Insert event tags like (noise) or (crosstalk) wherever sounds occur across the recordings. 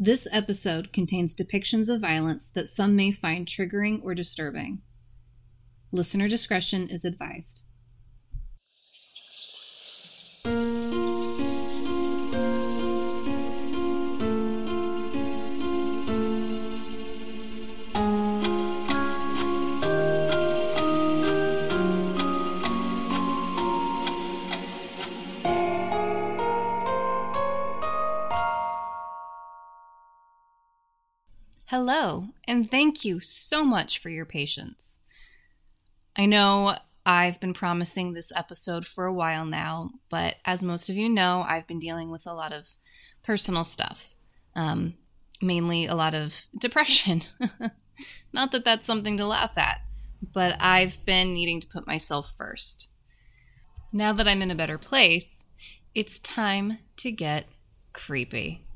This episode contains depictions of violence that some may find triggering or disturbing. Listener discretion is advised. Hello, and thank you so much for your patience. I know I've been promising this episode for a while now, but as most of you know, I've been dealing with a lot of personal stuff, um, mainly a lot of (laughs) depression. (laughs) Not that that's something to laugh at, but I've been needing to put myself first. Now that I'm in a better place, it's time to get creepy.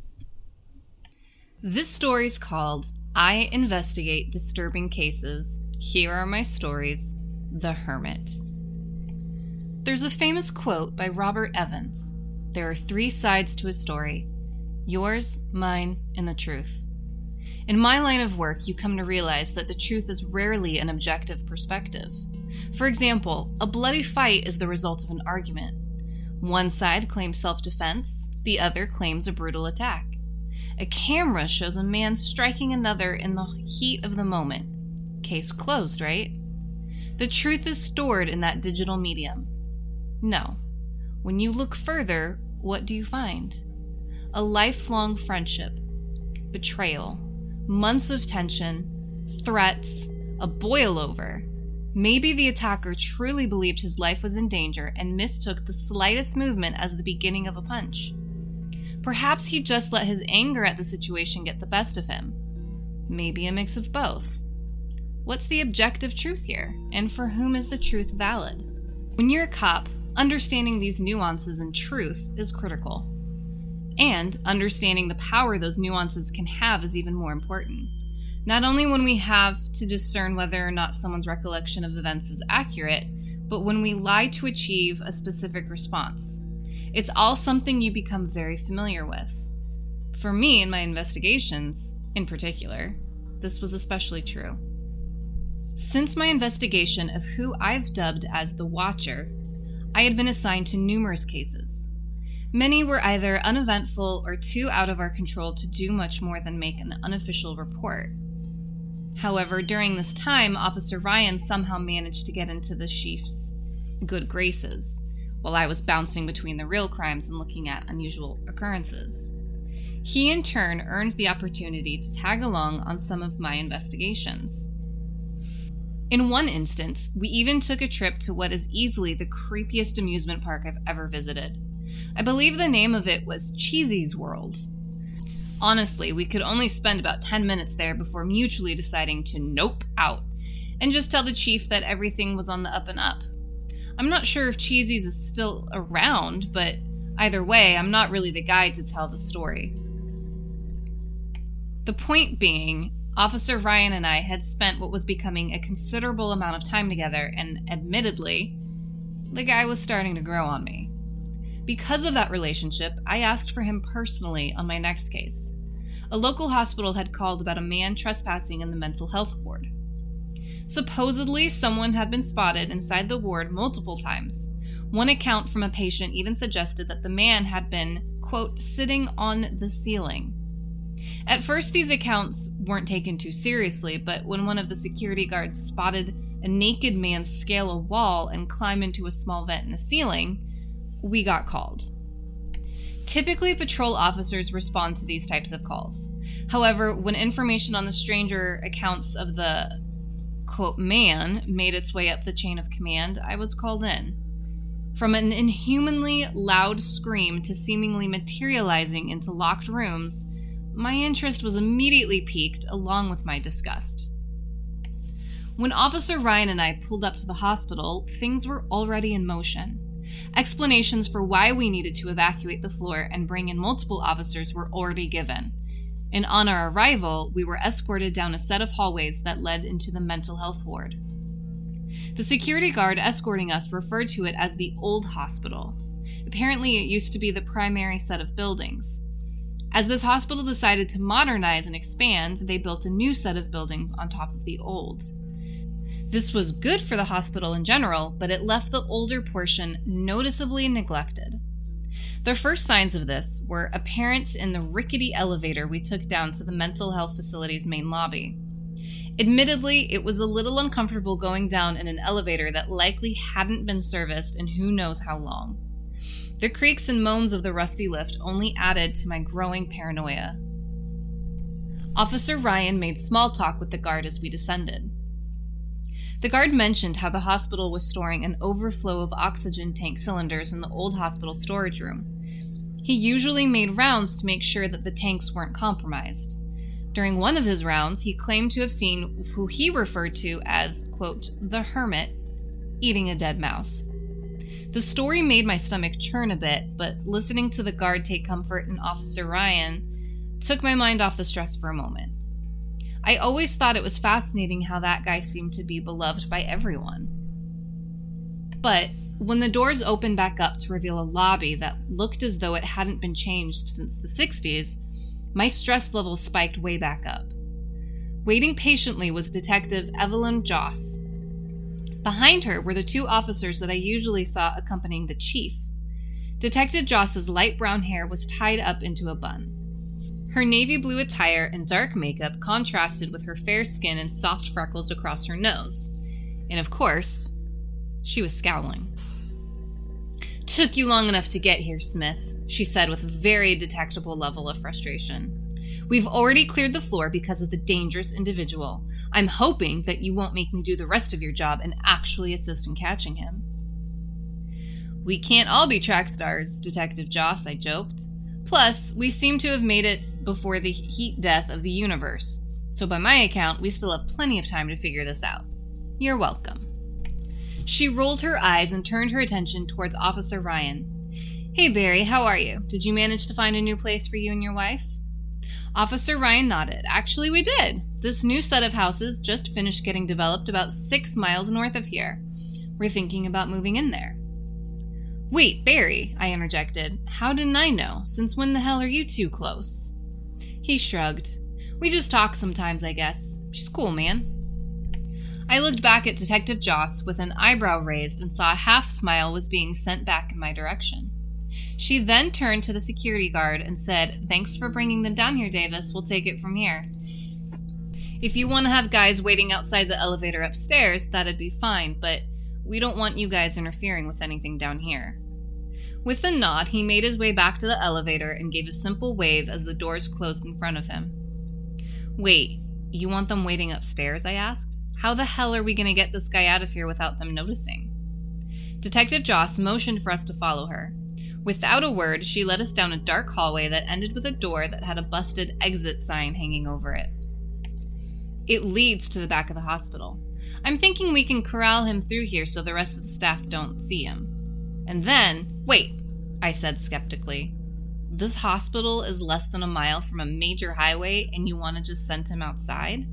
This story is called I Investigate Disturbing Cases. Here are my stories The Hermit. There's a famous quote by Robert Evans There are three sides to a story yours, mine, and the truth. In my line of work, you come to realize that the truth is rarely an objective perspective. For example, a bloody fight is the result of an argument. One side claims self defense, the other claims a brutal attack. A camera shows a man striking another in the heat of the moment. Case closed, right? The truth is stored in that digital medium. No. When you look further, what do you find? A lifelong friendship, betrayal, months of tension, threats, a boil over. Maybe the attacker truly believed his life was in danger and mistook the slightest movement as the beginning of a punch. Perhaps he just let his anger at the situation get the best of him. Maybe a mix of both. What's the objective truth here, and for whom is the truth valid? When you're a cop, understanding these nuances and truth is critical. And understanding the power those nuances can have is even more important. Not only when we have to discern whether or not someone's recollection of events is accurate, but when we lie to achieve a specific response. It's all something you become very familiar with. For me, in my investigations, in particular, this was especially true. Since my investigation of who I've dubbed as the Watcher, I had been assigned to numerous cases. Many were either uneventful or too out of our control to do much more than make an unofficial report. However, during this time, Officer Ryan somehow managed to get into the chief's good graces while I was bouncing between the real crimes and looking at unusual occurrences. He, in turn, earned the opportunity to tag along on some of my investigations. In one instance, we even took a trip to what is easily the creepiest amusement park I've ever visited. I believe the name of it was Cheesy's World. Honestly, we could only spend about 10 minutes there before mutually deciding to nope out and just tell the chief that everything was on the up and up. I'm not sure if Cheesy's is still around, but either way, I'm not really the guy to tell the story. The point being, Officer Ryan and I had spent what was becoming a considerable amount of time together, and admittedly, the guy was starting to grow on me. Because of that relationship, I asked for him personally on my next case. A local hospital had called about a man trespassing in the mental health ward. Supposedly, someone had been spotted inside the ward multiple times. One account from a patient even suggested that the man had been, quote, sitting on the ceiling. At first, these accounts weren't taken too seriously, but when one of the security guards spotted a naked man scale a wall and climb into a small vent in the ceiling, we got called. Typically, patrol officers respond to these types of calls. However, when information on the stranger accounts of the quote, man made its way up the chain of command, I was called in. From an inhumanly loud scream to seemingly materializing into locked rooms, my interest was immediately piqued along with my disgust. When Officer Ryan and I pulled up to the hospital, things were already in motion. Explanations for why we needed to evacuate the floor and bring in multiple officers were already given and on our arrival, we were escorted down a set of hallways that led into the mental health ward. The security guard escorting us referred to it as the old hospital. Apparently, it used to be the primary set of buildings. As this hospital decided to modernize and expand, they built a new set of buildings on top of the old. This was good for the hospital in general, but it left the older portion noticeably neglected. The first signs of this were apparent in the rickety elevator we took down to the mental health facility's main lobby. Admittedly, it was a little uncomfortable going down in an elevator that likely hadn't been serviced in who knows how long. The creaks and moans of the rusty lift only added to my growing paranoia. Officer Ryan made small talk with the guard as we descended. The guard mentioned how the hospital was storing an overflow of oxygen tank cylinders in the old hospital storage room. He usually made rounds to make sure that the tanks weren't compromised. During one of his rounds, he claimed to have seen who he referred to as, quote, the hermit, eating a dead mouse. The story made my stomach churn a bit, but listening to the guard take comfort in Officer Ryan took my mind off the stress for a moment. I always thought it was fascinating how that guy seemed to be beloved by everyone. But when the doors opened back up to reveal a lobby that looked as though it hadn't been changed since the 60s, my stress level spiked way back up. Waiting patiently was Detective Evelyn Joss. Behind her were the two officers that I usually saw accompanying the chief. Detective Joss's light brown hair was tied up into a bun. Her navy blue attire and dark makeup contrasted with her fair skin and soft freckles across her nose. And of course, she was scowling. Took you long enough to get here, Smith, she said with a very detectable level of frustration. We've already cleared the floor because of the dangerous individual. I'm hoping that you won't make me do the rest of your job and actually assist in catching him. We can't all be track stars, Detective Joss, I joked. Plus, we seem to have made it before the heat death of the universe, so by my account, we still have plenty of time to figure this out. You're welcome. She rolled her eyes and turned her attention towards Officer Ryan. Hey, Barry, how are you? Did you manage to find a new place for you and your wife? Officer Ryan nodded. Actually, we did. This new set of houses just finished getting developed about six miles north of here. We're thinking about moving in there. Wait, Barry, I interjected. How didn't I know? Since when the hell are you two close? He shrugged. We just talk sometimes, I guess. She's cool, man. I looked back at Detective Joss with an eyebrow raised and saw a half smile was being sent back in my direction. She then turned to the security guard and said, Thanks for bringing them down here, Davis. We'll take it from here. If you want to have guys waiting outside the elevator upstairs, that'd be fine, but we don't want you guys interfering with anything down here. With a nod, he made his way back to the elevator and gave a simple wave as the doors closed in front of him. Wait, you want them waiting upstairs? I asked. How the hell are we going to get this guy out of here without them noticing? Detective Joss motioned for us to follow her. Without a word, she led us down a dark hallway that ended with a door that had a busted exit sign hanging over it. It leads to the back of the hospital. I'm thinking we can corral him through here so the rest of the staff don't see him. And then, wait, I said skeptically. This hospital is less than a mile from a major highway and you want to just send him outside?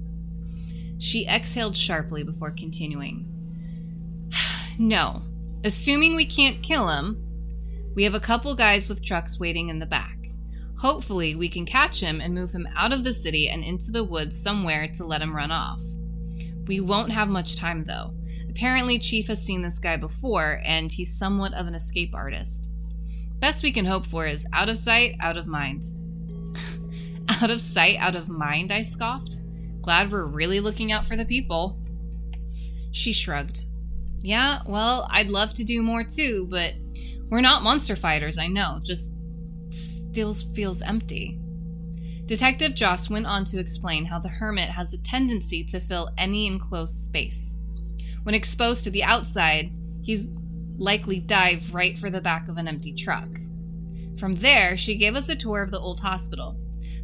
She exhaled sharply before continuing. (sighs) no. Assuming we can't kill him, we have a couple guys with trucks waiting in the back. Hopefully, we can catch him and move him out of the city and into the woods somewhere to let him run off. We won't have much time, though. Apparently, Chief has seen this guy before, and he's somewhat of an escape artist. Best we can hope for is out of sight, out of mind. (laughs) out of sight, out of mind, I scoffed. Glad we're really looking out for the people. She shrugged. Yeah, well, I'd love to do more too, but we're not monster fighters, I know. Just still feels empty. Detective Joss went on to explain how the hermit has a tendency to fill any enclosed space. When exposed to the outside, he's likely dive right for the back of an empty truck. From there, she gave us a tour of the old hospital.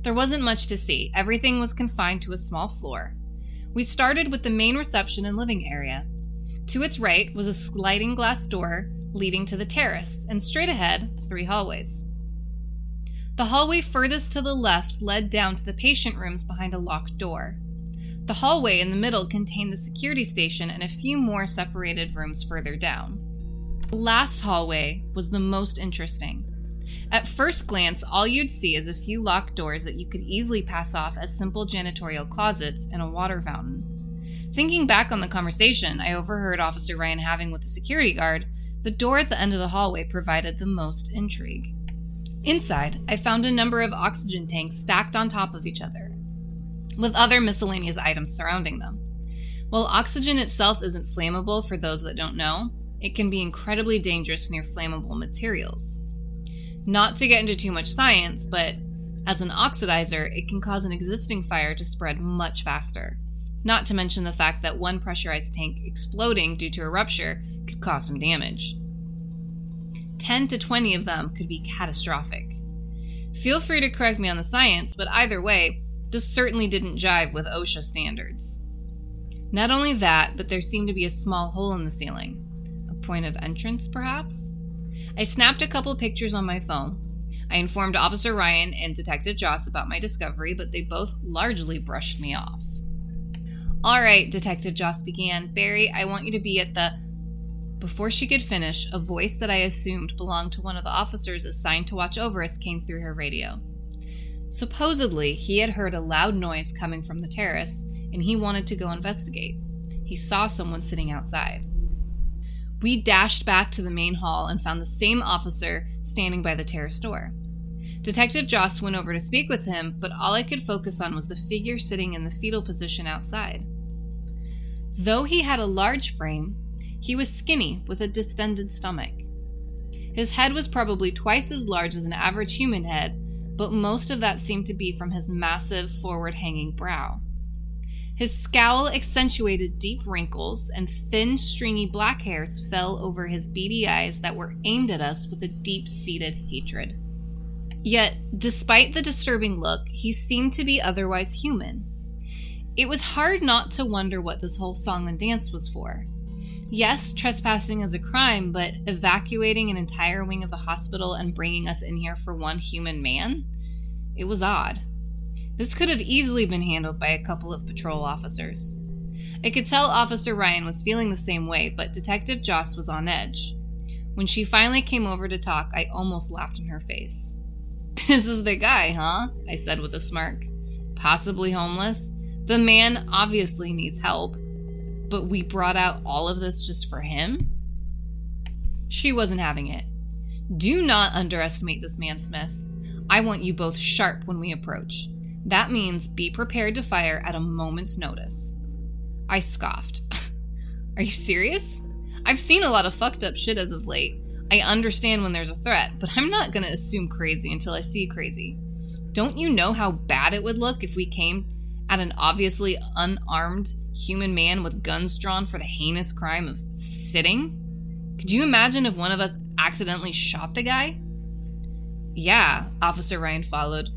There wasn't much to see, everything was confined to a small floor. We started with the main reception and living area. To its right was a sliding glass door leading to the terrace, and straight ahead, three hallways. The hallway furthest to the left led down to the patient rooms behind a locked door. The hallway in the middle contained the security station and a few more separated rooms further down. The last hallway was the most interesting. At first glance, all you'd see is a few locked doors that you could easily pass off as simple janitorial closets and a water fountain. Thinking back on the conversation I overheard Officer Ryan having with the security guard, the door at the end of the hallway provided the most intrigue. Inside, I found a number of oxygen tanks stacked on top of each other, with other miscellaneous items surrounding them. While oxygen itself isn't flammable for those that don't know, it can be incredibly dangerous near flammable materials. Not to get into too much science, but as an oxidizer, it can cause an existing fire to spread much faster. Not to mention the fact that one pressurized tank exploding due to a rupture could cause some damage. 10 to 20 of them could be catastrophic. Feel free to correct me on the science, but either way, this certainly didn't jive with OSHA standards. Not only that, but there seemed to be a small hole in the ceiling. A point of entrance, perhaps? I snapped a couple pictures on my phone. I informed Officer Ryan and Detective Joss about my discovery, but they both largely brushed me off. All right, Detective Joss began. Barry, I want you to be at the. Before she could finish, a voice that I assumed belonged to one of the officers assigned to watch over us came through her radio. Supposedly, he had heard a loud noise coming from the terrace and he wanted to go investigate. He saw someone sitting outside. We dashed back to the main hall and found the same officer standing by the terrace door. Detective Joss went over to speak with him, but all I could focus on was the figure sitting in the fetal position outside. Though he had a large frame, he was skinny with a distended stomach. His head was probably twice as large as an average human head, but most of that seemed to be from his massive forward hanging brow. His scowl accentuated deep wrinkles, and thin, stringy black hairs fell over his beady eyes that were aimed at us with a deep seated hatred. Yet, despite the disturbing look, he seemed to be otherwise human. It was hard not to wonder what this whole song and dance was for. Yes, trespassing is a crime, but evacuating an entire wing of the hospital and bringing us in here for one human man? It was odd. This could have easily been handled by a couple of patrol officers. I could tell Officer Ryan was feeling the same way, but Detective Joss was on edge. When she finally came over to talk, I almost laughed in her face. (laughs) This is the guy, huh? I said with a smirk. Possibly homeless? The man obviously needs help. But we brought out all of this just for him? She wasn't having it. Do not underestimate this man, Smith. I want you both sharp when we approach. That means be prepared to fire at a moment's notice. I scoffed. (laughs) Are you serious? I've seen a lot of fucked up shit as of late. I understand when there's a threat, but I'm not gonna assume crazy until I see crazy. Don't you know how bad it would look if we came at an obviously unarmed human man with guns drawn for the heinous crime of sitting? Could you imagine if one of us accidentally shot the guy? Yeah, Officer Ryan followed,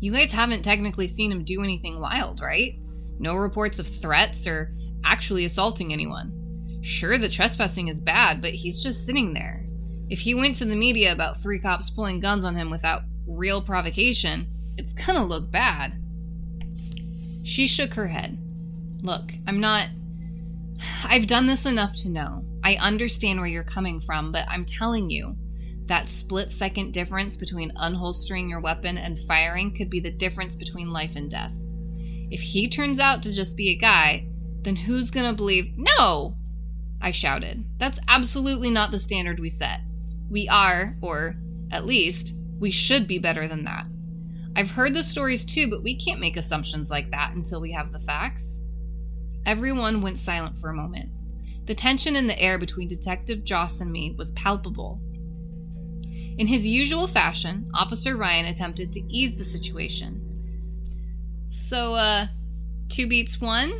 you guys haven't technically seen him do anything wild, right? No reports of threats or actually assaulting anyone. Sure, the trespassing is bad, but he's just sitting there. If he went to the media about three cops pulling guns on him without real provocation, it's gonna look bad. She shook her head. Look, I'm not. I've done this enough to know. I understand where you're coming from, but I'm telling you, that split second difference between unholstering your weapon and firing could be the difference between life and death. If he turns out to just be a guy, then who's gonna believe? No! I shouted. That's absolutely not the standard we set. We are, or at least, we should be better than that. I've heard the stories too, but we can't make assumptions like that until we have the facts. Everyone went silent for a moment. The tension in the air between Detective Joss and me was palpable, in his usual fashion, Officer Ryan attempted to ease the situation. So, uh, two beats one?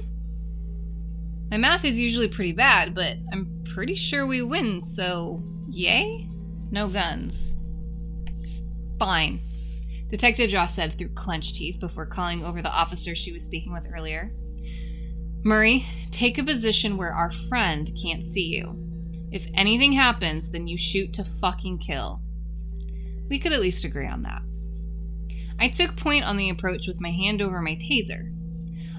My math is usually pretty bad, but I'm pretty sure we win, so yay? No guns. Fine, Detective Joss said through clenched teeth before calling over the officer she was speaking with earlier. Murray, take a position where our friend can't see you. If anything happens, then you shoot to fucking kill. We could at least agree on that. I took point on the approach with my hand over my taser.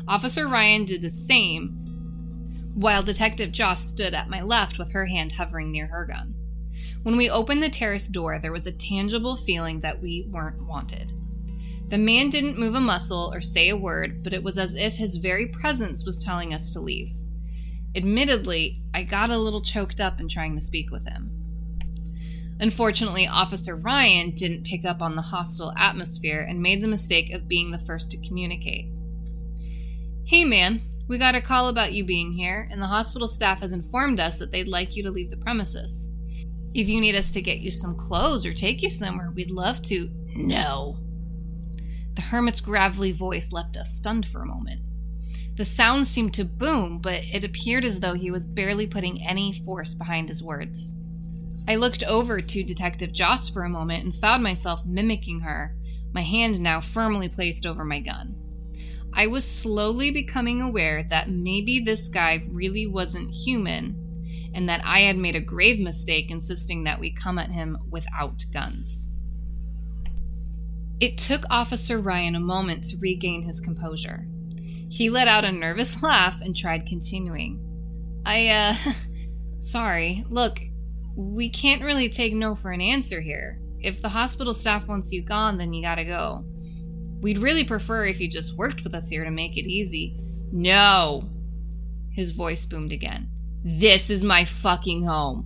Officer Ryan did the same, while Detective Joss stood at my left with her hand hovering near her gun. When we opened the terrace door, there was a tangible feeling that we weren't wanted. The man didn't move a muscle or say a word, but it was as if his very presence was telling us to leave. Admittedly, I got a little choked up in trying to speak with him. Unfortunately, Officer Ryan didn't pick up on the hostile atmosphere and made the mistake of being the first to communicate. Hey man, we got a call about you being here, and the hospital staff has informed us that they'd like you to leave the premises. If you need us to get you some clothes or take you somewhere, we'd love to. No. The hermit's gravelly voice left us stunned for a moment. The sound seemed to boom, but it appeared as though he was barely putting any force behind his words. I looked over to Detective Joss for a moment and found myself mimicking her, my hand now firmly placed over my gun. I was slowly becoming aware that maybe this guy really wasn't human and that I had made a grave mistake insisting that we come at him without guns. It took Officer Ryan a moment to regain his composure. He let out a nervous (laughs) laugh and tried continuing. I, uh, (laughs) sorry. Look, we can't really take no for an answer here. If the hospital staff wants you gone, then you gotta go. We'd really prefer if you just worked with us here to make it easy. No! His voice boomed again. This is my fucking home.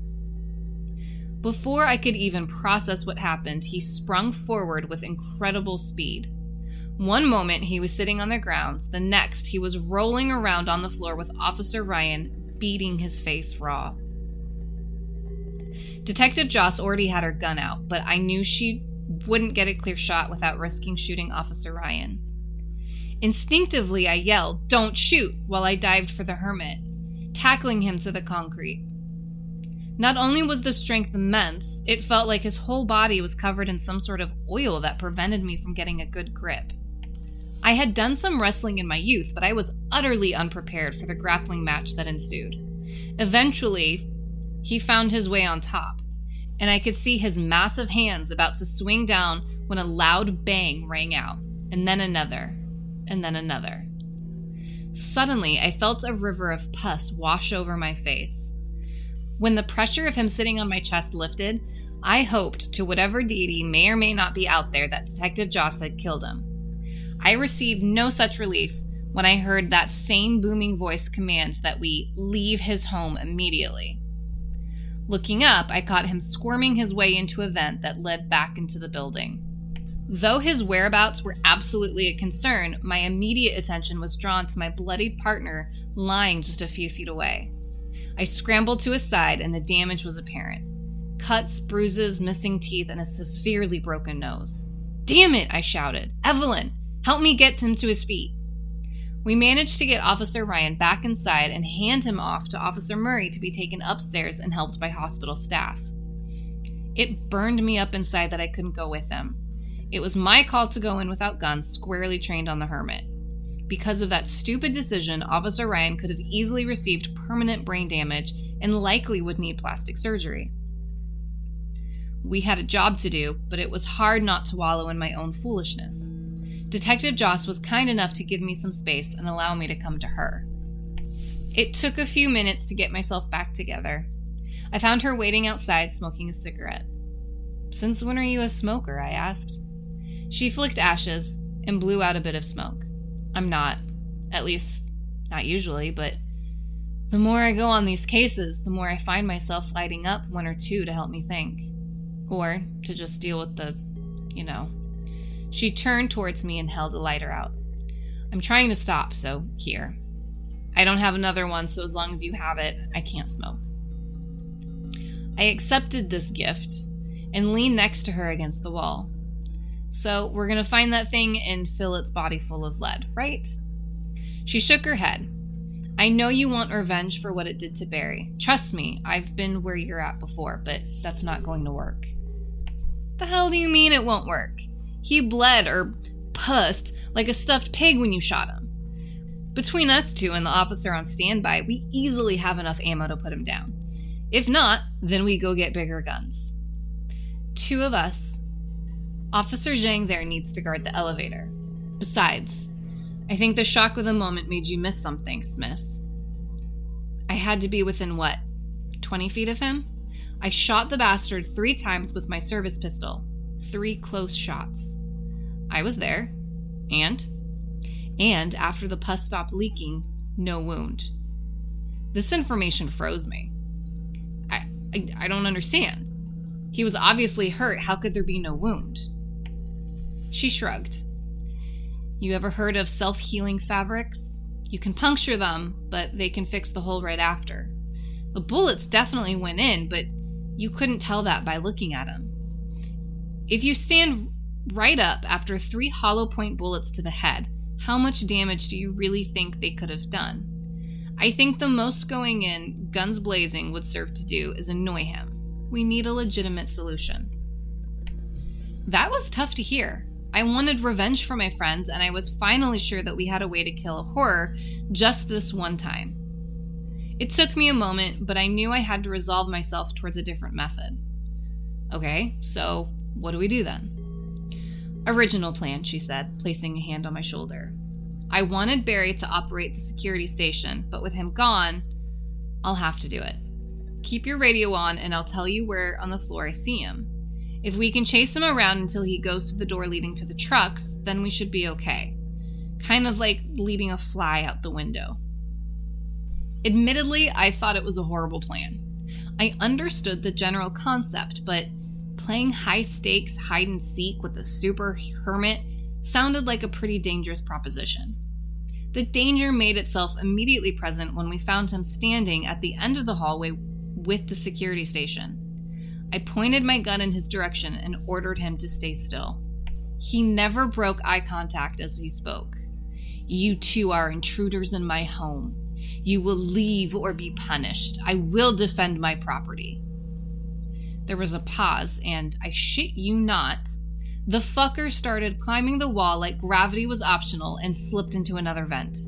Before I could even process what happened, he sprung forward with incredible speed. One moment he was sitting on the ground, the next he was rolling around on the floor with Officer Ryan beating his face raw. Detective Joss already had her gun out, but I knew she wouldn't get a clear shot without risking shooting Officer Ryan. Instinctively, I yelled, Don't shoot, while I dived for the hermit, tackling him to the concrete. Not only was the strength immense, it felt like his whole body was covered in some sort of oil that prevented me from getting a good grip. I had done some wrestling in my youth, but I was utterly unprepared for the grappling match that ensued. Eventually, he found his way on top, and I could see his massive hands about to swing down when a loud bang rang out, and then another, and then another. Suddenly, I felt a river of pus wash over my face. When the pressure of him sitting on my chest lifted, I hoped to whatever deity may or may not be out there that Detective Joss had killed him. I received no such relief when I heard that same booming voice command that we leave his home immediately. Looking up, I caught him squirming his way into a vent that led back into the building. Though his whereabouts were absolutely a concern, my immediate attention was drawn to my bloodied partner lying just a few feet away. I scrambled to his side, and the damage was apparent cuts, bruises, missing teeth, and a severely broken nose. Damn it, I shouted. Evelyn, help me get him to his feet. We managed to get Officer Ryan back inside and hand him off to Officer Murray to be taken upstairs and helped by hospital staff. It burned me up inside that I couldn't go with him. It was my call to go in without guns, squarely trained on the hermit. Because of that stupid decision, Officer Ryan could have easily received permanent brain damage and likely would need plastic surgery. We had a job to do, but it was hard not to wallow in my own foolishness. Detective Joss was kind enough to give me some space and allow me to come to her. It took a few minutes to get myself back together. I found her waiting outside smoking a cigarette. Since when are you a smoker? I asked. She flicked ashes and blew out a bit of smoke. I'm not. At least, not usually, but the more I go on these cases, the more I find myself lighting up one or two to help me think. Or to just deal with the, you know, she turned towards me and held a lighter out. I'm trying to stop, so here. I don't have another one, so as long as you have it, I can't smoke. I accepted this gift and leaned next to her against the wall. So we're gonna find that thing and fill its body full of lead, right? She shook her head. I know you want revenge for what it did to Barry. Trust me, I've been where you're at before, but that's not going to work. The hell do you mean it won't work? He bled or pussed like a stuffed pig when you shot him. Between us two and the officer on standby, we easily have enough ammo to put him down. If not, then we go get bigger guns. Two of us. Officer Zhang there needs to guard the elevator. Besides, I think the shock of the moment made you miss something, Smith. I had to be within what? 20 feet of him? I shot the bastard three times with my service pistol. Three close shots. I was there. And? And after the pus stopped leaking, no wound. This information froze me. I, I, I don't understand. He was obviously hurt. How could there be no wound? She shrugged. You ever heard of self healing fabrics? You can puncture them, but they can fix the hole right after. The bullets definitely went in, but you couldn't tell that by looking at them. If you stand right up after three hollow point bullets to the head, how much damage do you really think they could have done? I think the most going in, guns blazing, would serve to do is annoy him. We need a legitimate solution. That was tough to hear. I wanted revenge for my friends, and I was finally sure that we had a way to kill a horror just this one time. It took me a moment, but I knew I had to resolve myself towards a different method. Okay, so what do we do then? Original plan, she said, placing a hand on my shoulder. I wanted Barry to operate the security station, but with him gone, I'll have to do it. Keep your radio on, and I'll tell you where on the floor I see him. If we can chase him around until he goes to the door leading to the trucks, then we should be okay. Kind of like leading a fly out the window. Admittedly, I thought it was a horrible plan. I understood the general concept, but playing high stakes hide and seek with a super hermit sounded like a pretty dangerous proposition. The danger made itself immediately present when we found him standing at the end of the hallway with the security station. I pointed my gun in his direction and ordered him to stay still. He never broke eye contact as we spoke. You two are intruders in my home. You will leave or be punished. I will defend my property. There was a pause, and I shit you not, the fucker started climbing the wall like gravity was optional and slipped into another vent.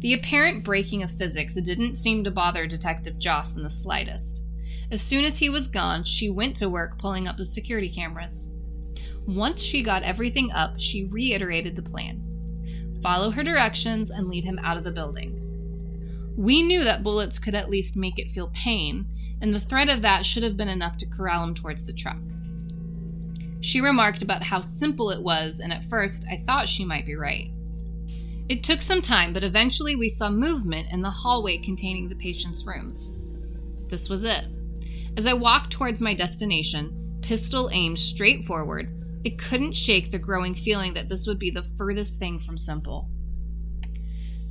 The apparent breaking of physics didn't seem to bother Detective Joss in the slightest. As soon as he was gone, she went to work pulling up the security cameras. Once she got everything up, she reiterated the plan follow her directions and lead him out of the building. We knew that bullets could at least make it feel pain, and the threat of that should have been enough to corral him towards the truck. She remarked about how simple it was, and at first I thought she might be right. It took some time, but eventually we saw movement in the hallway containing the patient's rooms. This was it. As I walked towards my destination, pistol aimed straight forward, I couldn't shake the growing feeling that this would be the furthest thing from simple.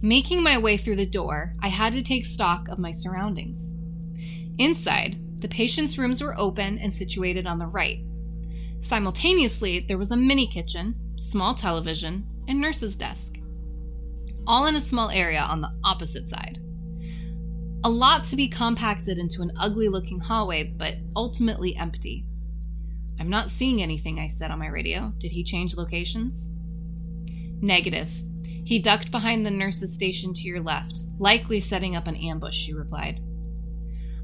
Making my way through the door, I had to take stock of my surroundings. Inside, the patient's rooms were open and situated on the right, Simultaneously, there was a mini kitchen, small television, and nurse's desk. All in a small area on the opposite side. A lot to be compacted into an ugly looking hallway, but ultimately empty. I'm not seeing anything, I said on my radio. Did he change locations? Negative. He ducked behind the nurse's station to your left, likely setting up an ambush, she replied.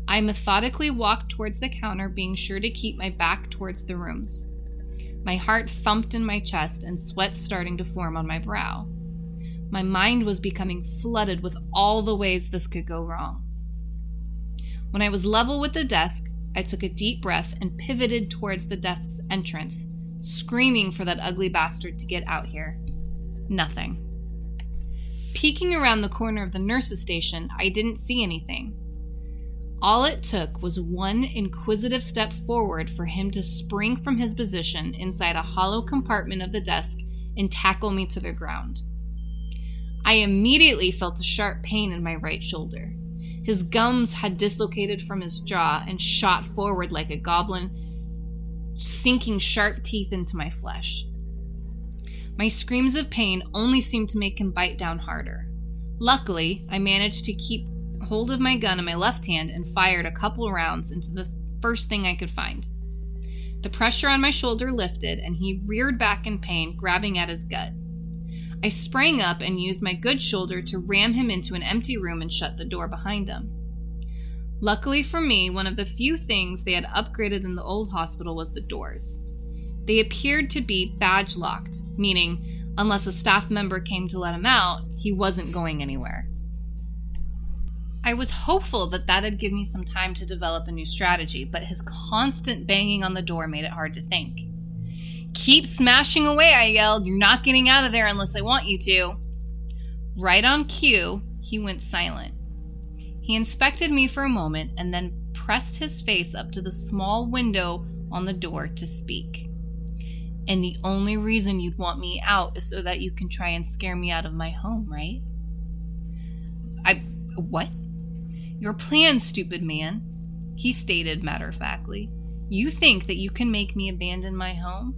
I methodically walked towards the counter, being sure to keep my back towards the rooms. My heart thumped in my chest and sweat starting to form on my brow. My mind was becoming flooded with all the ways this could go wrong. When I was level with the desk, I took a deep breath and pivoted towards the desk's entrance, screaming for that ugly bastard to get out here. Nothing. Peeking around the corner of the nurse's station, I didn't see anything. All it took was one inquisitive step forward for him to spring from his position inside a hollow compartment of the desk and tackle me to the ground. I immediately felt a sharp pain in my right shoulder. His gums had dislocated from his jaw and shot forward like a goblin, sinking sharp teeth into my flesh. My screams of pain only seemed to make him bite down harder. Luckily, I managed to keep hold of my gun in my left hand and fired a couple rounds into the first thing I could find. The pressure on my shoulder lifted, and he reared back in pain, grabbing at his gut. I sprang up and used my good shoulder to ram him into an empty room and shut the door behind him. Luckily for me, one of the few things they had upgraded in the old hospital was the doors. They appeared to be badge locked, meaning, unless a staff member came to let him out, he wasn't going anywhere. I was hopeful that that'd give me some time to develop a new strategy, but his constant banging on the door made it hard to think. Keep smashing away, I yelled. You're not getting out of there unless I want you to. Right on cue, he went silent. He inspected me for a moment and then pressed his face up to the small window on the door to speak. And the only reason you'd want me out is so that you can try and scare me out of my home, right? I. What? Your plan, stupid man, he stated matter of factly. You think that you can make me abandon my home?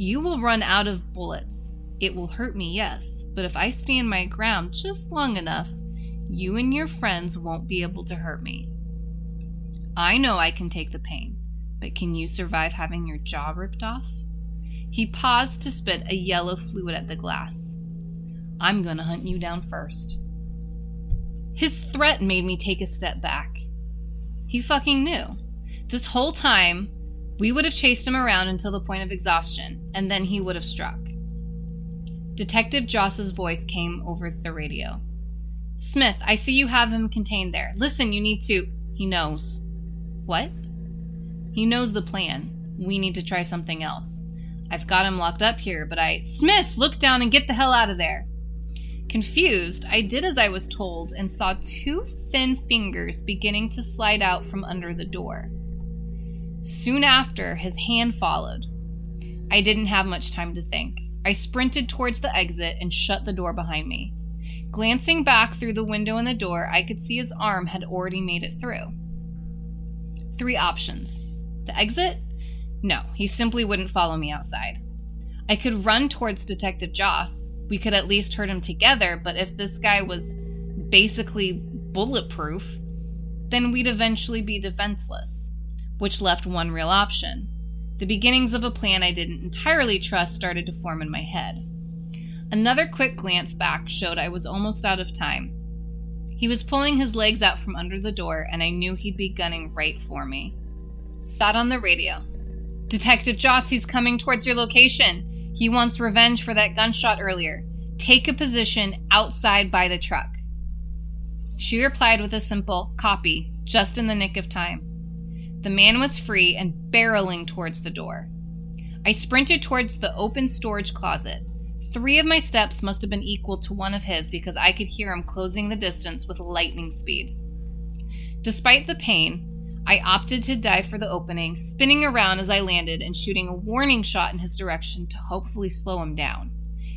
You will run out of bullets. It will hurt me, yes, but if I stand my ground just long enough, you and your friends won't be able to hurt me. I know I can take the pain, but can you survive having your jaw ripped off? He paused to spit a yellow fluid at the glass. I'm gonna hunt you down first. His threat made me take a step back. He fucking knew. This whole time, we would have chased him around until the point of exhaustion, and then he would have struck. Detective Joss's voice came over the radio. Smith, I see you have him contained there. Listen, you need to. He knows. What? He knows the plan. We need to try something else. I've got him locked up here, but I. Smith, look down and get the hell out of there. Confused, I did as I was told and saw two thin fingers beginning to slide out from under the door. Soon after, his hand followed. I didn't have much time to think. I sprinted towards the exit and shut the door behind me. Glancing back through the window in the door, I could see his arm had already made it through. Three options the exit? No, he simply wouldn't follow me outside. I could run towards Detective Joss. We could at least hurt him together, but if this guy was basically bulletproof, then we'd eventually be defenseless, which left one real option. The beginnings of a plan I didn't entirely trust started to form in my head. Another quick glance back showed I was almost out of time. He was pulling his legs out from under the door, and I knew he'd be gunning right for me. Got on the radio. Detective Joss, he's coming towards your location. He wants revenge for that gunshot earlier. Take a position outside by the truck. She replied with a simple copy, just in the nick of time. The man was free and barreling towards the door. I sprinted towards the open storage closet. Three of my steps must have been equal to one of his because I could hear him closing the distance with lightning speed. Despite the pain, I opted to dive for the opening, spinning around as I landed and shooting a warning shot in his direction to hopefully slow him down.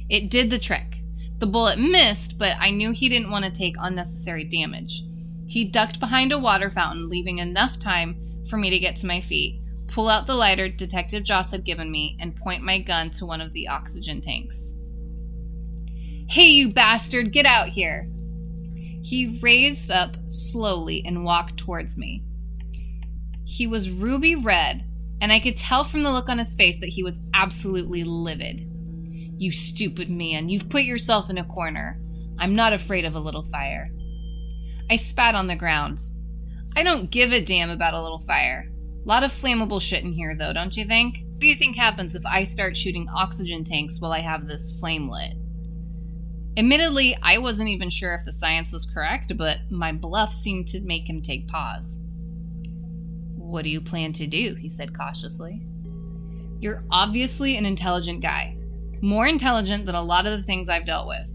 It did the trick. The bullet missed, but I knew he didn't want to take unnecessary damage. He ducked behind a water fountain, leaving enough time for me to get to my feet, pull out the lighter Detective Joss had given me, and point my gun to one of the oxygen tanks. Hey, you bastard, get out here! He raised up slowly and walked towards me. He was ruby red, and I could tell from the look on his face that he was absolutely livid. You stupid man, you've put yourself in a corner. I'm not afraid of a little fire. I spat on the ground. I don't give a damn about a little fire. Lot of flammable shit in here, though, don't you think? What do you think happens if I start shooting oxygen tanks while I have this flame lit? Admittedly, I wasn't even sure if the science was correct, but my bluff seemed to make him take pause. What do you plan to do? he said cautiously. You're obviously an intelligent guy, more intelligent than a lot of the things I've dealt with.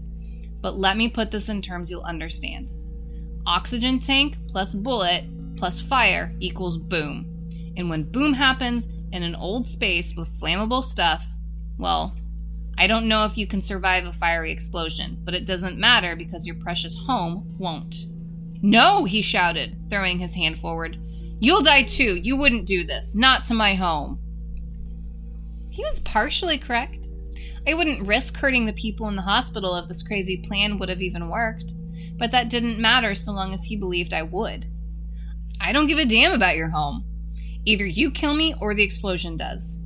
But let me put this in terms you'll understand. Oxygen tank plus bullet plus fire equals boom. And when boom happens in an old space with flammable stuff, well, I don't know if you can survive a fiery explosion, but it doesn't matter because your precious home won't. No, he shouted, throwing his hand forward. You'll die too. You wouldn't do this. Not to my home. He was partially correct. I wouldn't risk hurting the people in the hospital if this crazy plan would have even worked, but that didn't matter so long as he believed I would. I don't give a damn about your home. Either you kill me or the explosion does.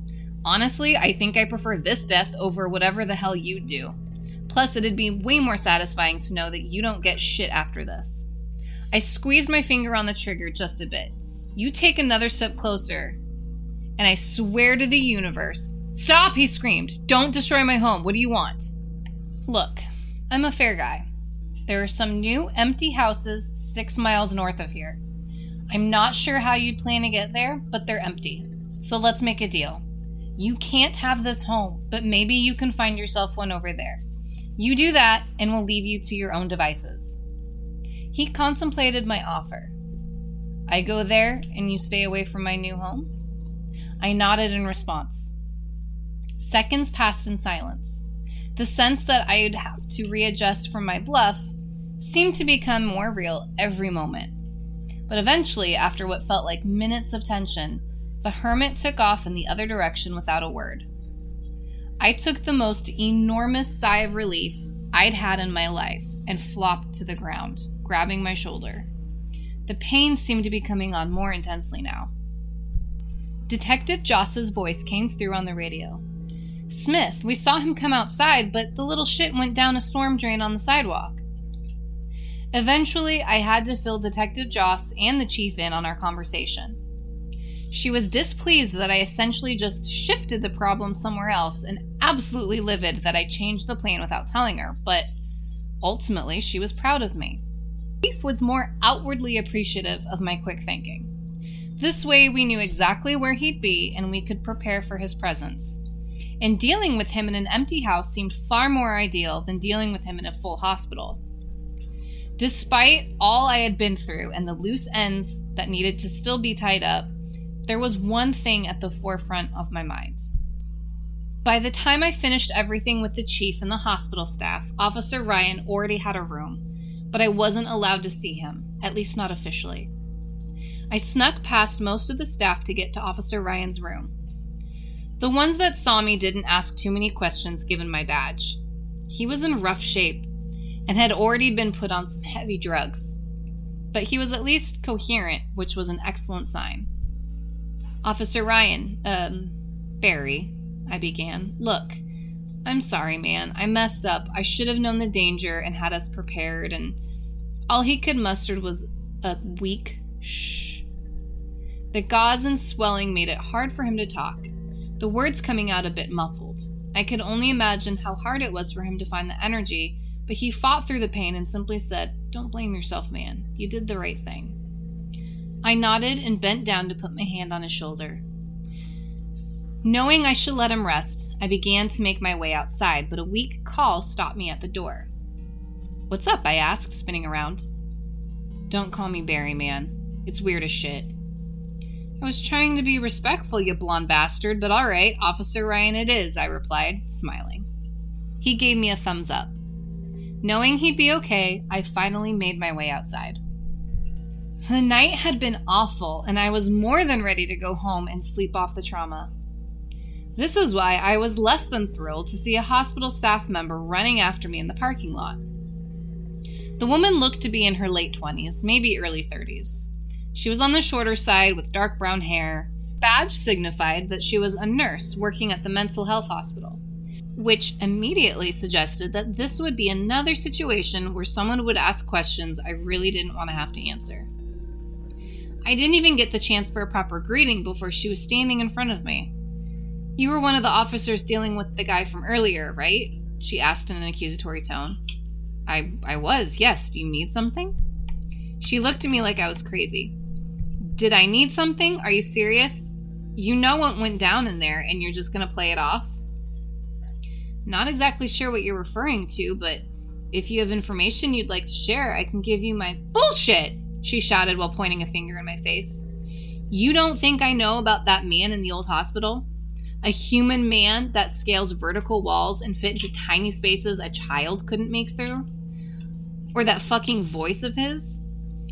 Honestly, I think I prefer this death over whatever the hell you do. Plus, it'd be way more satisfying to know that you don't get shit after this. I squeezed my finger on the trigger just a bit. You take another step closer, and I swear to the universe. Stop, he screamed. Don't destroy my home. What do you want? Look, I'm a fair guy. There are some new empty houses six miles north of here. I'm not sure how you'd plan to get there, but they're empty. So let's make a deal. You can't have this home, but maybe you can find yourself one over there. You do that, and we'll leave you to your own devices. He contemplated my offer. I go there, and you stay away from my new home? I nodded in response. Seconds passed in silence. The sense that I'd have to readjust from my bluff seemed to become more real every moment. But eventually, after what felt like minutes of tension, the hermit took off in the other direction without a word. I took the most enormous sigh of relief I'd had in my life and flopped to the ground, grabbing my shoulder. The pain seemed to be coming on more intensely now. Detective Joss's voice came through on the radio. Smith, we saw him come outside, but the little shit went down a storm drain on the sidewalk. Eventually, I had to fill Detective Joss and the chief in on our conversation. She was displeased that I essentially just shifted the problem somewhere else and absolutely livid that I changed the plan without telling her, but ultimately, she was proud of me. The chief was more outwardly appreciative of my quick thinking. This way, we knew exactly where he'd be and we could prepare for his presence. And dealing with him in an empty house seemed far more ideal than dealing with him in a full hospital. Despite all I had been through and the loose ends that needed to still be tied up, there was one thing at the forefront of my mind. By the time I finished everything with the chief and the hospital staff, Officer Ryan already had a room, but I wasn't allowed to see him, at least not officially. I snuck past most of the staff to get to Officer Ryan's room. The ones that saw me didn't ask too many questions given my badge. He was in rough shape and had already been put on some heavy drugs. But he was at least coherent, which was an excellent sign. Officer Ryan, um, Barry, I began. Look, I'm sorry, man. I messed up. I should have known the danger and had us prepared, and all he could muster was a weak shh. The gauze and swelling made it hard for him to talk, the words coming out a bit muffled. I could only imagine how hard it was for him to find the energy but he fought through the pain and simply said, Don't blame yourself, man. You did the right thing. I nodded and bent down to put my hand on his shoulder. Knowing I should let him rest, I began to make my way outside, but a weak call stopped me at the door. What's up? I asked, spinning around. Don't call me Barry, man. It's weird as shit. I was trying to be respectful, you blonde bastard, but all right, Officer Ryan it is, I replied, smiling. He gave me a thumbs up. Knowing he'd be okay, I finally made my way outside. The night had been awful, and I was more than ready to go home and sleep off the trauma. This is why I was less than thrilled to see a hospital staff member running after me in the parking lot. The woman looked to be in her late 20s, maybe early 30s. She was on the shorter side with dark brown hair. Badge signified that she was a nurse working at the mental health hospital which immediately suggested that this would be another situation where someone would ask questions I really didn't want to have to answer. I didn't even get the chance for a proper greeting before she was standing in front of me. You were one of the officers dealing with the guy from earlier, right? She asked in an accusatory tone. I I was. Yes, do you need something? She looked at me like I was crazy. Did I need something? Are you serious? You know what went down in there and you're just going to play it off? Not exactly sure what you're referring to, but if you have information you'd like to share, I can give you my bullshit, she shouted while pointing a finger in my face. You don't think I know about that man in the old hospital? A human man that scales vertical walls and fit into tiny spaces a child couldn't make through? Or that fucking voice of his?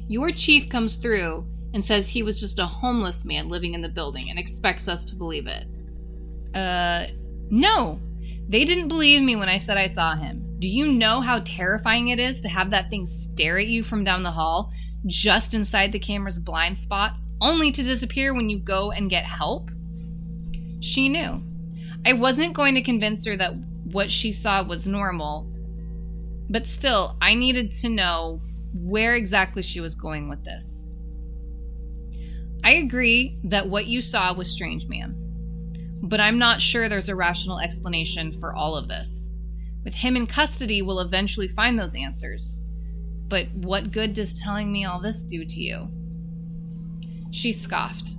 Your chief comes through and says he was just a homeless man living in the building and expects us to believe it. Uh, no, they didn't believe me when I said I saw him. Do you know how terrifying it is to have that thing stare at you from down the hall, just inside the camera's blind spot, only to disappear when you go and get help? She knew. I wasn't going to convince her that what she saw was normal, but still, I needed to know where exactly she was going with this. I agree that what you saw was strange, ma'am but I'm not sure there's a rational explanation for all of this. With him in custody, we'll eventually find those answers. But what good does telling me all this do to you? She scoffed.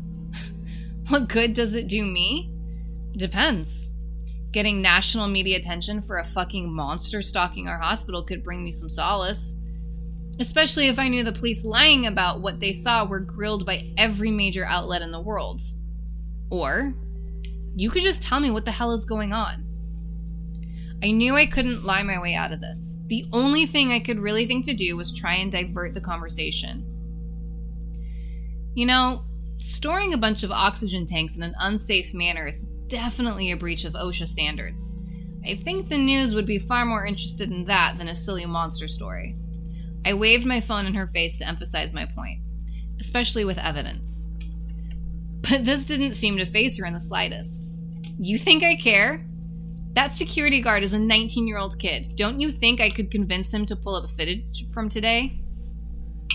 (laughs) what good does it do me? Depends. Getting national media attention for a fucking monster stalking our hospital could bring me some solace. Especially if I knew the police lying about what they saw were grilled by every major outlet in the world. Or, you could just tell me what the hell is going on. I knew I couldn't lie my way out of this. The only thing I could really think to do was try and divert the conversation. You know, storing a bunch of oxygen tanks in an unsafe manner is definitely a breach of OSHA standards. I think the news would be far more interested in that than a silly monster story. I waved my phone in her face to emphasize my point, especially with evidence. But this didn't seem to faze her in the slightest. You think I care? That security guard is a 19 year old kid. Don't you think I could convince him to pull up a footage from today?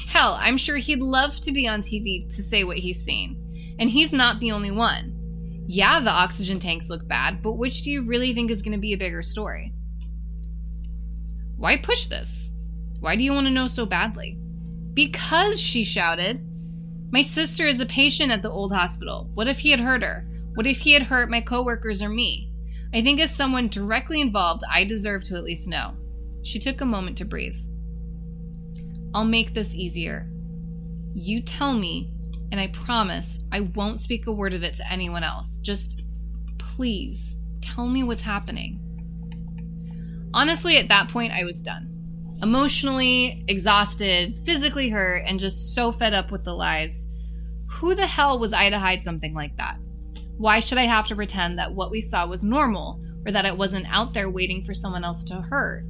Hell, I'm sure he'd love to be on TV to say what he's seen. And he's not the only one. Yeah, the oxygen tanks look bad, but which do you really think is going to be a bigger story? Why push this? Why do you want to know so badly? Because, she shouted. My sister is a patient at the old hospital. What if he had hurt her? What if he had hurt my coworkers or me? I think as someone directly involved, I deserve to at least know. She took a moment to breathe. I'll make this easier. You tell me, and I promise I won't speak a word of it to anyone else. Just please tell me what's happening. Honestly, at that point, I was done. Emotionally exhausted, physically hurt, and just so fed up with the lies. Who the hell was I to hide something like that? Why should I have to pretend that what we saw was normal or that it wasn't out there waiting for someone else to hurt?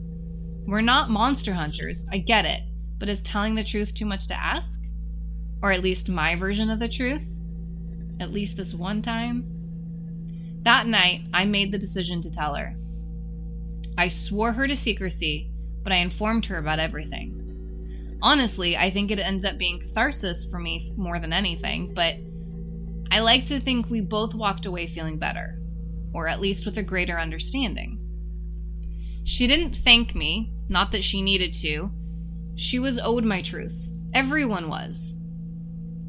We're not monster hunters, I get it, but is telling the truth too much to ask? Or at least my version of the truth? At least this one time? That night, I made the decision to tell her. I swore her to secrecy, but I informed her about everything. Honestly, I think it ended up being catharsis for me more than anything, but I like to think we both walked away feeling better, or at least with a greater understanding. She didn't thank me, not that she needed to. She was owed my truth. Everyone was.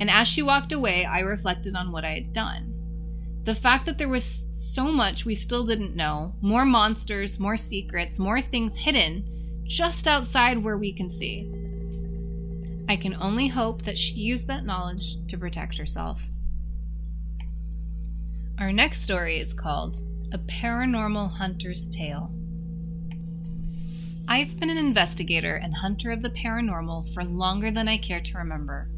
And as she walked away, I reflected on what I had done. The fact that there was so much we still didn't know more monsters, more secrets, more things hidden just outside where we can see. I can only hope that she used that knowledge to protect herself. Our next story is called A Paranormal Hunter's Tale. I've been an investigator and hunter of the paranormal for longer than I care to remember.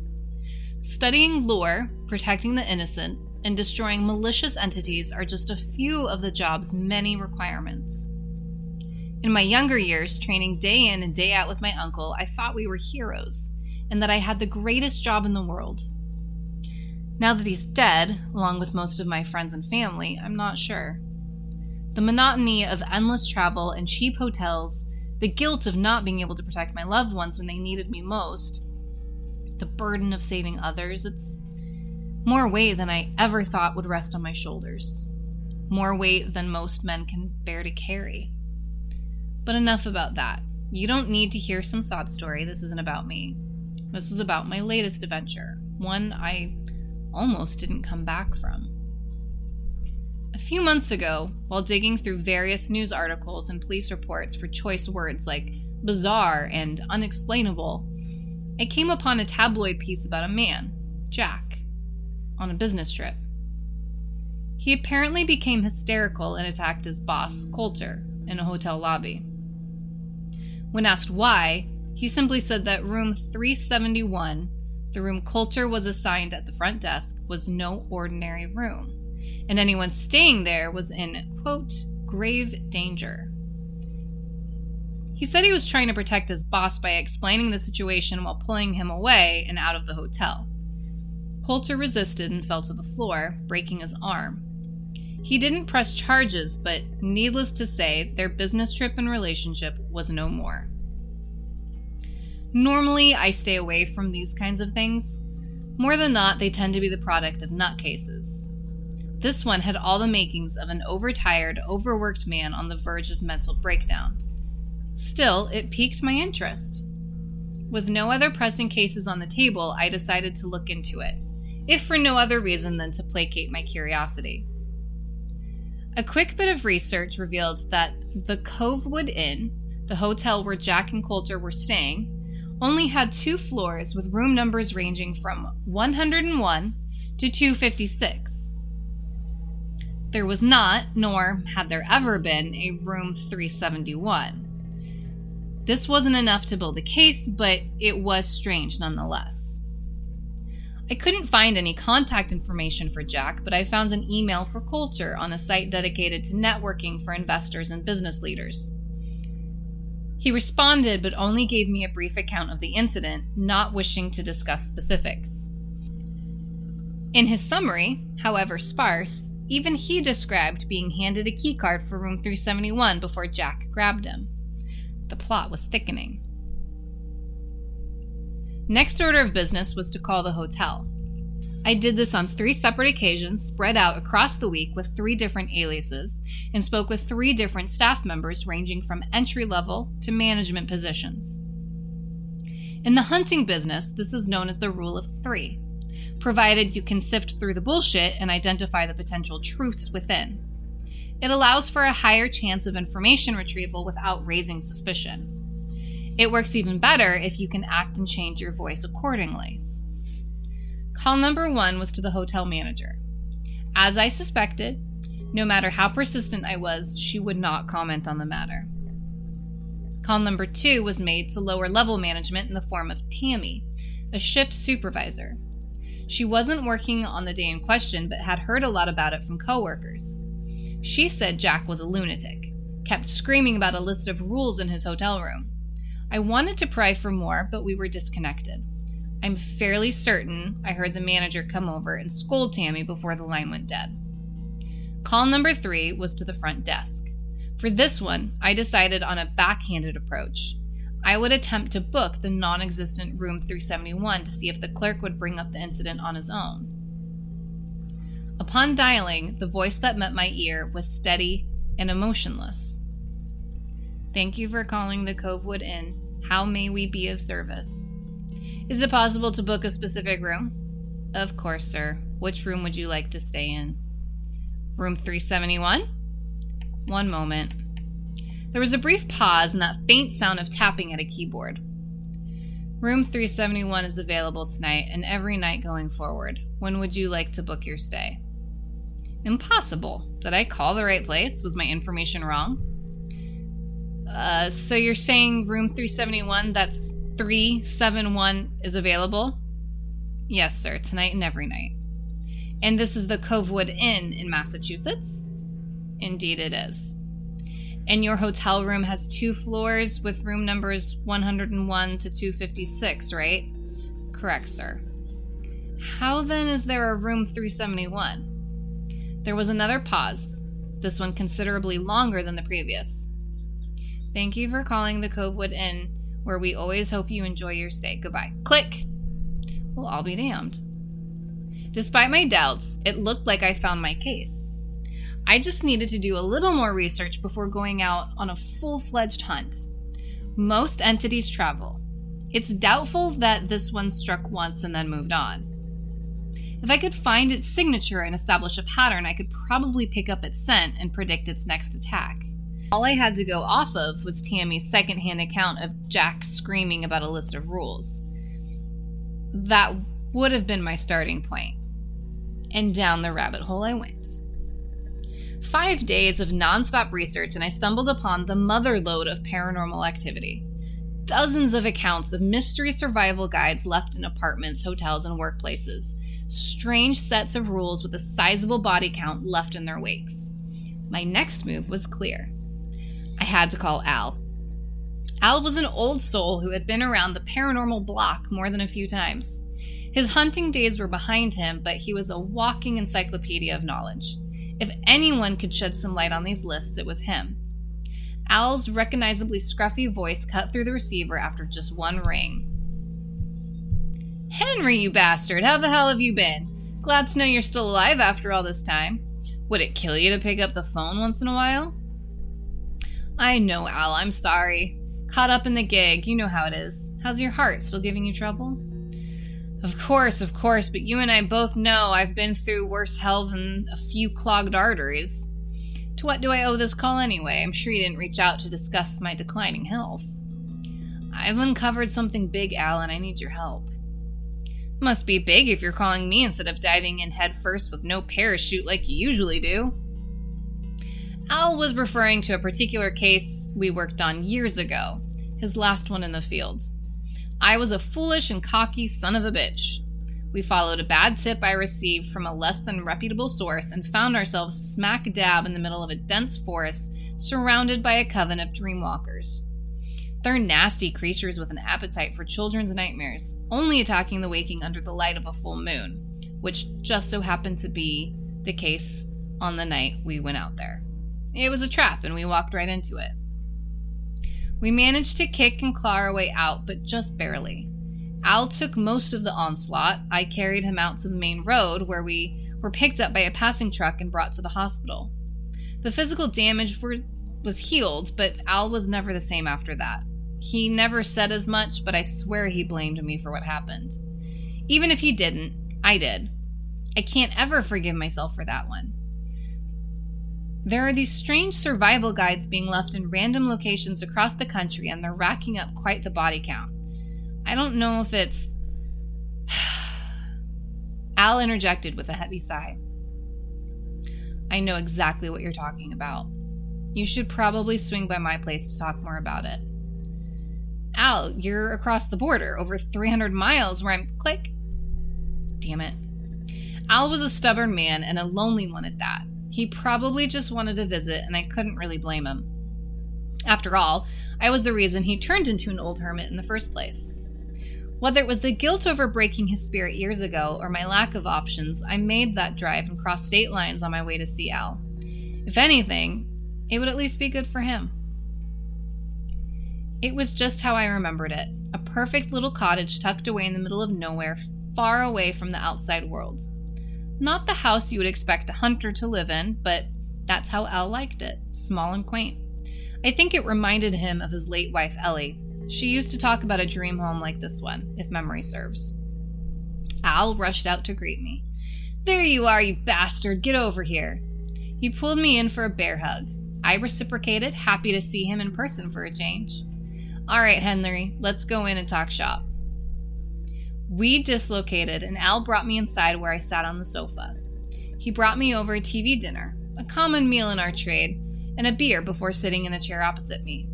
Studying lore, protecting the innocent, and destroying malicious entities are just a few of the job's many requirements. In my younger years, training day in and day out with my uncle, I thought we were heroes and that I had the greatest job in the world. Now that he's dead, along with most of my friends and family, I'm not sure. The monotony of endless travel and cheap hotels, the guilt of not being able to protect my loved ones when they needed me most, the burden of saving others, it's more weight than I ever thought would rest on my shoulders. More weight than most men can bear to carry. But enough about that. You don't need to hear some sob story. This isn't about me. This is about my latest adventure, one I almost didn't come back from. A few months ago, while digging through various news articles and police reports for choice words like bizarre and unexplainable, I came upon a tabloid piece about a man, Jack, on a business trip. He apparently became hysterical and attacked his boss, Coulter, in a hotel lobby. When asked why, he simply said that room 371 the room Coulter was assigned at the front desk was no ordinary room, and anyone staying there was in, quote, grave danger. He said he was trying to protect his boss by explaining the situation while pulling him away and out of the hotel. Coulter resisted and fell to the floor, breaking his arm. He didn't press charges, but needless to say, their business trip and relationship was no more. Normally, I stay away from these kinds of things. More than not, they tend to be the product of nutcases. This one had all the makings of an overtired, overworked man on the verge of mental breakdown. Still, it piqued my interest. With no other pressing cases on the table, I decided to look into it, if for no other reason than to placate my curiosity. A quick bit of research revealed that the Covewood Inn, the hotel where Jack and Coulter were staying, only had two floors with room numbers ranging from 101 to 256. There was not, nor had there ever been, a room 371. This wasn't enough to build a case, but it was strange nonetheless. I couldn't find any contact information for Jack, but I found an email for Coulter on a site dedicated to networking for investors and business leaders. He responded, but only gave me a brief account of the incident, not wishing to discuss specifics. In his summary, however sparse, even he described being handed a keycard for room 371 before Jack grabbed him. The plot was thickening. Next order of business was to call the hotel. I did this on three separate occasions, spread out across the week with three different aliases, and spoke with three different staff members ranging from entry level to management positions. In the hunting business, this is known as the rule of three, provided you can sift through the bullshit and identify the potential truths within. It allows for a higher chance of information retrieval without raising suspicion. It works even better if you can act and change your voice accordingly. Call number one was to the hotel manager. As I suspected, no matter how persistent I was, she would not comment on the matter. Call number two was made to lower level management in the form of Tammy, a shift supervisor. She wasn't working on the day in question, but had heard a lot about it from coworkers. She said Jack was a lunatic, kept screaming about a list of rules in his hotel room. I wanted to pry for more, but we were disconnected. I'm fairly certain I heard the manager come over and scold Tammy before the line went dead. Call number three was to the front desk. For this one, I decided on a backhanded approach. I would attempt to book the non existent room 371 to see if the clerk would bring up the incident on his own. Upon dialing, the voice that met my ear was steady and emotionless. Thank you for calling the Covewood Inn. How may we be of service? Is it possible to book a specific room? Of course, sir. Which room would you like to stay in? Room 371? One moment. There was a brief pause and that faint sound of tapping at a keyboard. Room 371 is available tonight and every night going forward. When would you like to book your stay? Impossible. Did I call the right place? Was my information wrong? Uh, so you're saying room 371, that's 371, is available? Yes, sir, tonight and every night. And this is the Covewood Inn in Massachusetts? Indeed, it is. And your hotel room has two floors with room numbers 101 to 256, right? Correct, sir. How then is there a room 371? There was another pause, this one considerably longer than the previous. Thank you for calling the Covewood Inn, where we always hope you enjoy your stay. Goodbye. Click! Well, I'll be damned. Despite my doubts, it looked like I found my case. I just needed to do a little more research before going out on a full fledged hunt. Most entities travel. It's doubtful that this one struck once and then moved on. If I could find its signature and establish a pattern, I could probably pick up its scent and predict its next attack. All I had to go off of was Tammy's secondhand account of Jack screaming about a list of rules. That would have been my starting point. And down the rabbit hole I went. Five days of nonstop research, and I stumbled upon the mother lode of paranormal activity. Dozens of accounts of mystery survival guides left in apartments, hotels, and workplaces strange sets of rules with a sizable body count left in their wakes. My next move was clear. I had to call Al. Al was an old soul who had been around the paranormal block more than a few times. His hunting days were behind him, but he was a walking encyclopedia of knowledge. If anyone could shed some light on these lists, it was him. Al's recognizably scruffy voice cut through the receiver after just one ring. Henry, you bastard, how the hell have you been? Glad to know you're still alive after all this time. Would it kill you to pick up the phone once in a while? I know, Al, I'm sorry. Caught up in the gig, you know how it is. How's your heart? Still giving you trouble? Of course, of course, but you and I both know I've been through worse hell than a few clogged arteries. To what do I owe this call anyway? I'm sure you didn't reach out to discuss my declining health. I've uncovered something big, Al, and I need your help. Must be big if you're calling me instead of diving in headfirst with no parachute like you usually do. Al was referring to a particular case we worked on years ago, his last one in the field. I was a foolish and cocky son of a bitch. We followed a bad tip I received from a less than reputable source and found ourselves smack dab in the middle of a dense forest surrounded by a coven of dreamwalkers. They're nasty creatures with an appetite for children's nightmares, only attacking the waking under the light of a full moon, which just so happened to be the case on the night we went out there. It was a trap, and we walked right into it. We managed to kick and claw our way out, but just barely. Al took most of the onslaught. I carried him out to the main road, where we were picked up by a passing truck and brought to the hospital. The physical damage were, was healed, but Al was never the same after that. He never said as much, but I swear he blamed me for what happened. Even if he didn't, I did. I can't ever forgive myself for that one. There are these strange survival guides being left in random locations across the country, and they're racking up quite the body count. I don't know if it's. (sighs) Al interjected with a heavy sigh. I know exactly what you're talking about. You should probably swing by my place to talk more about it. Al, you're across the border, over 300 miles where I'm. Click. Damn it. Al was a stubborn man and a lonely one at that. He probably just wanted to visit, and I couldn't really blame him. After all, I was the reason he turned into an old hermit in the first place. Whether it was the guilt over breaking his spirit years ago or my lack of options, I made that drive and crossed state lines on my way to see Al. If anything, it would at least be good for him. It was just how I remembered it a perfect little cottage tucked away in the middle of nowhere, far away from the outside world. Not the house you would expect a hunter to live in, but that's how Al liked it small and quaint. I think it reminded him of his late wife, Ellie. She used to talk about a dream home like this one, if memory serves. Al rushed out to greet me. There you are, you bastard, get over here. He pulled me in for a bear hug. I reciprocated, happy to see him in person for a change. All right, Henry, let's go in and talk shop. We dislocated, and Al brought me inside where I sat on the sofa. He brought me over a TV dinner, a common meal in our trade, and a beer before sitting in the chair opposite me.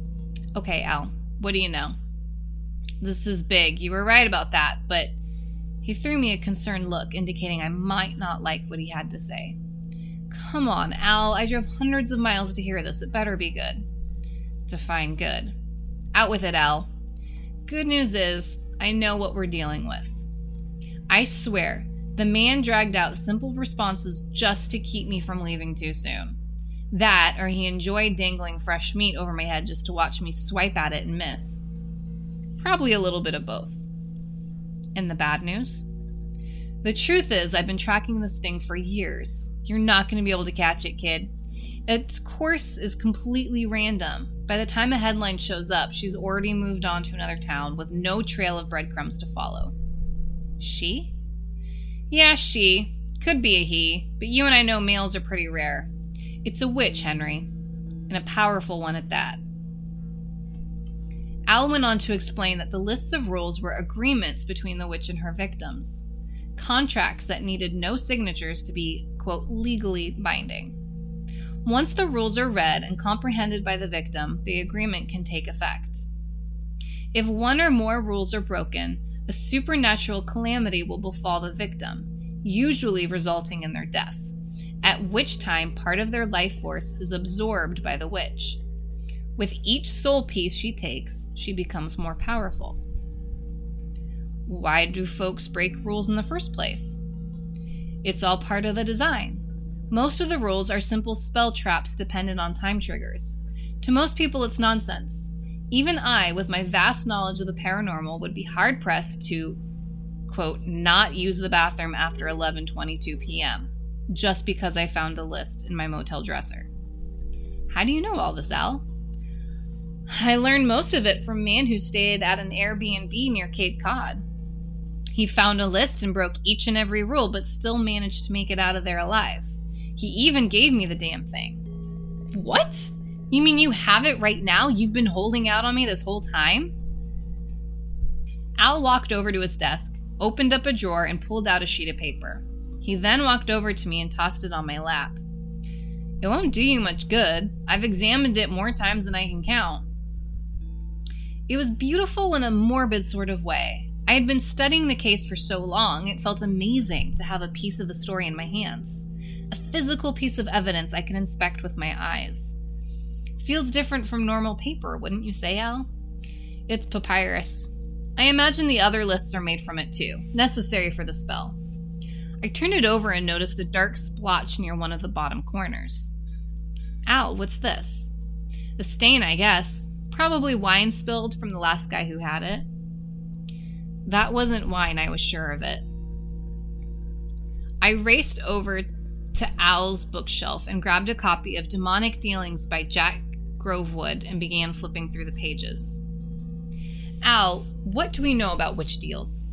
Okay, Al, what do you know? This is big. You were right about that, but he threw me a concerned look, indicating I might not like what he had to say. Come on, Al. I drove hundreds of miles to hear this. It better be good. Define good. Out with it, Al. Good news is, I know what we're dealing with. I swear, the man dragged out simple responses just to keep me from leaving too soon. That, or he enjoyed dangling fresh meat over my head just to watch me swipe at it and miss. Probably a little bit of both. And the bad news? The truth is, I've been tracking this thing for years. You're not going to be able to catch it, kid. Its course is completely random. By the time a headline shows up, she's already moved on to another town with no trail of breadcrumbs to follow. She? Yeah, she. Could be a he, but you and I know males are pretty rare. It's a witch, Henry, and a powerful one at that. Al went on to explain that the lists of rules were agreements between the witch and her victims, contracts that needed no signatures to be, quote, legally binding. Once the rules are read and comprehended by the victim, the agreement can take effect. If one or more rules are broken, a supernatural calamity will befall the victim, usually resulting in their death, at which time part of their life force is absorbed by the witch. With each soul piece she takes, she becomes more powerful. Why do folks break rules in the first place? It's all part of the design. Most of the rules are simple spell traps dependent on time triggers. To most people, it's nonsense. Even I, with my vast knowledge of the paranormal, would be hard pressed to, quote, not use the bathroom after 11:22 p.m. just because I found a list in my motel dresser. How do you know all this, Al? I learned most of it from a man who stayed at an Airbnb near Cape Cod. He found a list and broke each and every rule, but still managed to make it out of there alive. He even gave me the damn thing. What? You mean you have it right now? You've been holding out on me this whole time? Al walked over to his desk, opened up a drawer, and pulled out a sheet of paper. He then walked over to me and tossed it on my lap. It won't do you much good. I've examined it more times than I can count. It was beautiful in a morbid sort of way. I had been studying the case for so long, it felt amazing to have a piece of the story in my hands. A physical piece of evidence I can inspect with my eyes. Feels different from normal paper, wouldn't you say, Al? It's papyrus. I imagine the other lists are made from it too, necessary for the spell. I turned it over and noticed a dark splotch near one of the bottom corners. Al, what's this? A stain, I guess. Probably wine spilled from the last guy who had it. That wasn't wine, I was sure of it. I raced over to Al's bookshelf and grabbed a copy of Demonic Dealings by Jack Grovewood and began flipping through the pages. Al, what do we know about witch deals?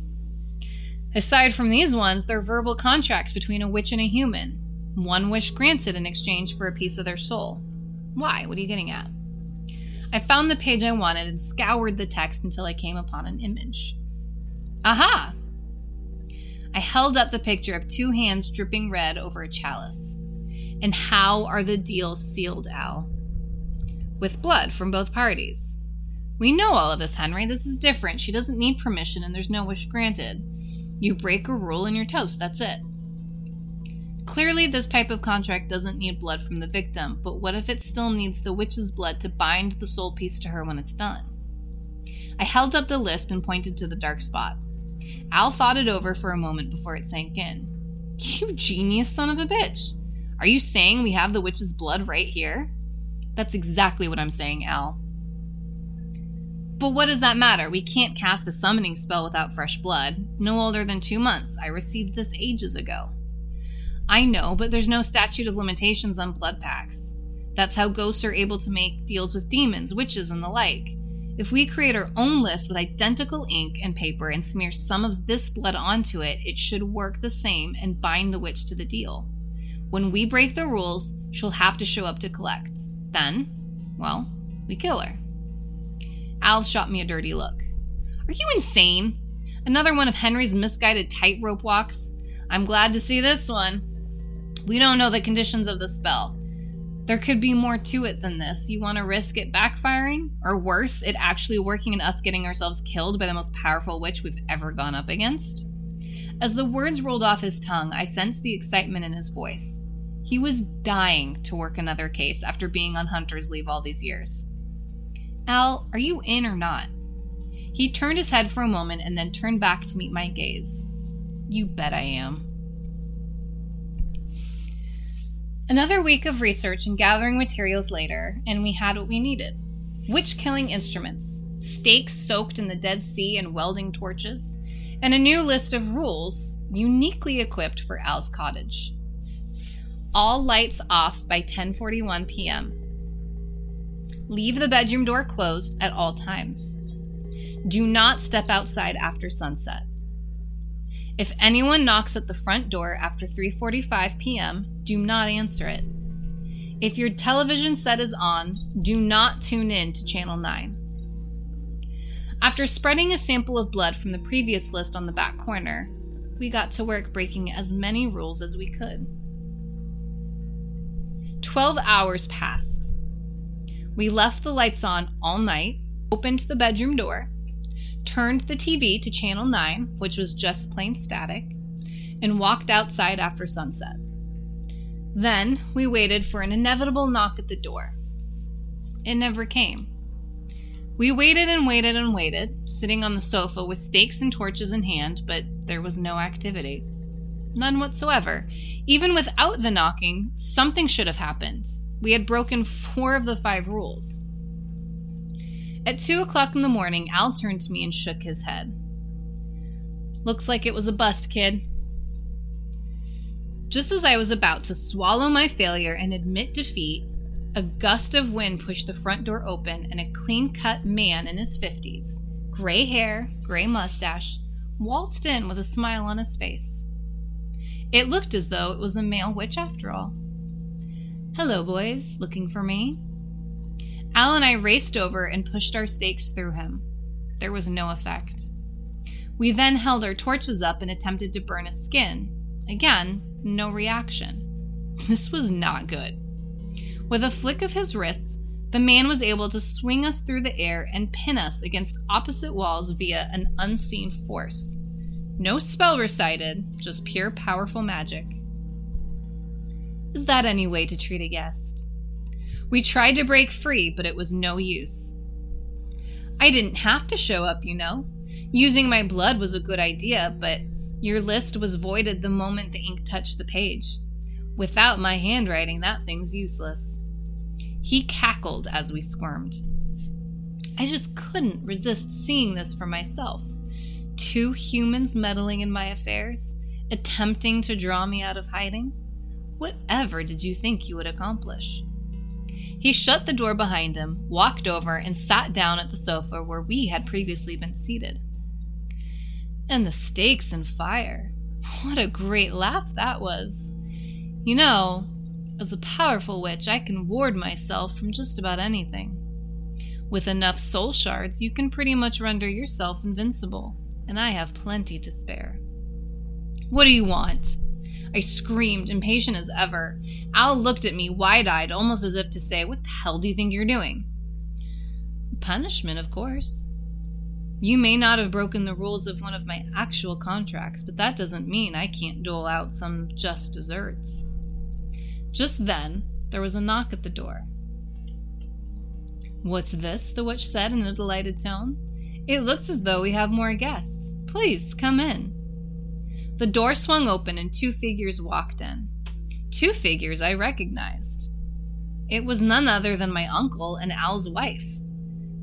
Aside from these ones, they're verbal contracts between a witch and a human. One wish granted in exchange for a piece of their soul. Why? What are you getting at? I found the page I wanted and scoured the text until I came upon an image. Aha! I held up the picture of two hands dripping red over a chalice. And how are the deals sealed, Al? With blood from both parties. We know all of this, Henry. This is different. She doesn't need permission and there's no wish granted. You break a rule and you're toast. That's it. Clearly, this type of contract doesn't need blood from the victim, but what if it still needs the witch's blood to bind the soul piece to her when it's done? I held up the list and pointed to the dark spot. Al thought it over for a moment before it sank in. You genius son of a bitch! Are you saying we have the witch's blood right here? That's exactly what I'm saying, Al. But what does that matter? We can't cast a summoning spell without fresh blood. No older than two months. I received this ages ago. I know, but there's no statute of limitations on blood pacts. That's how ghosts are able to make deals with demons, witches, and the like. If we create our own list with identical ink and paper and smear some of this blood onto it, it should work the same and bind the witch to the deal. When we break the rules, she'll have to show up to collect. Then, well, we kill her. Al shot me a dirty look. Are you insane? Another one of Henry's misguided tightrope walks? I'm glad to see this one. We don't know the conditions of the spell. There could be more to it than this. You want to risk it backfiring? Or worse, it actually working and us getting ourselves killed by the most powerful witch we've ever gone up against? As the words rolled off his tongue, I sensed the excitement in his voice. He was dying to work another case after being on Hunter's leave all these years. Al, are you in or not? He turned his head for a moment and then turned back to meet my gaze. You bet I am. Another week of research and gathering materials later, and we had what we needed witch killing instruments, stakes soaked in the Dead Sea, and welding torches, and a new list of rules uniquely equipped for Al's cottage. All lights off by 10:41 p.m. Leave the bedroom door closed at all times. Do not step outside after sunset. If anyone knocks at the front door after 3:45 p.m., do not answer it. If your television set is on, do not tune in to channel 9. After spreading a sample of blood from the previous list on the back corner, we got to work breaking as many rules as we could. 12 hours passed. We left the lights on all night, opened the bedroom door, turned the TV to channel 9, which was just plain static, and walked outside after sunset. Then we waited for an inevitable knock at the door. It never came. We waited and waited and waited, sitting on the sofa with stakes and torches in hand, but there was no activity. None whatsoever. Even without the knocking, something should have happened. We had broken four of the five rules. At two o'clock in the morning, Al turned to me and shook his head. Looks like it was a bust, kid. Just as I was about to swallow my failure and admit defeat, A gust of wind pushed the front door open, and a clean cut man in his 50s, gray hair, gray mustache, waltzed in with a smile on his face. It looked as though it was a male witch after all. Hello, boys. Looking for me? Al and I raced over and pushed our stakes through him. There was no effect. We then held our torches up and attempted to burn his skin. Again, no reaction. (laughs) This was not good. With a flick of his wrists, the man was able to swing us through the air and pin us against opposite walls via an unseen force. No spell recited, just pure powerful magic. Is that any way to treat a guest? We tried to break free, but it was no use. I didn't have to show up, you know. Using my blood was a good idea, but your list was voided the moment the ink touched the page. Without my handwriting, that thing's useless. He cackled as we squirmed. I just couldn't resist seeing this for myself. Two humans meddling in my affairs, attempting to draw me out of hiding. Whatever did you think you would accomplish? He shut the door behind him, walked over, and sat down at the sofa where we had previously been seated. And the stakes and fire. What a great laugh that was. You know, as a powerful witch, I can ward myself from just about anything. With enough soul shards, you can pretty much render yourself invincible, and I have plenty to spare. What do you want? I screamed, impatient as ever. Al looked at me wide eyed, almost as if to say, What the hell do you think you're doing? Punishment, of course. You may not have broken the rules of one of my actual contracts, but that doesn't mean I can't dole out some just desserts. Just then, there was a knock at the door. What's this? the witch said in a delighted tone. It looks as though we have more guests. Please, come in. The door swung open and two figures walked in. Two figures I recognized. It was none other than my uncle and Al's wife.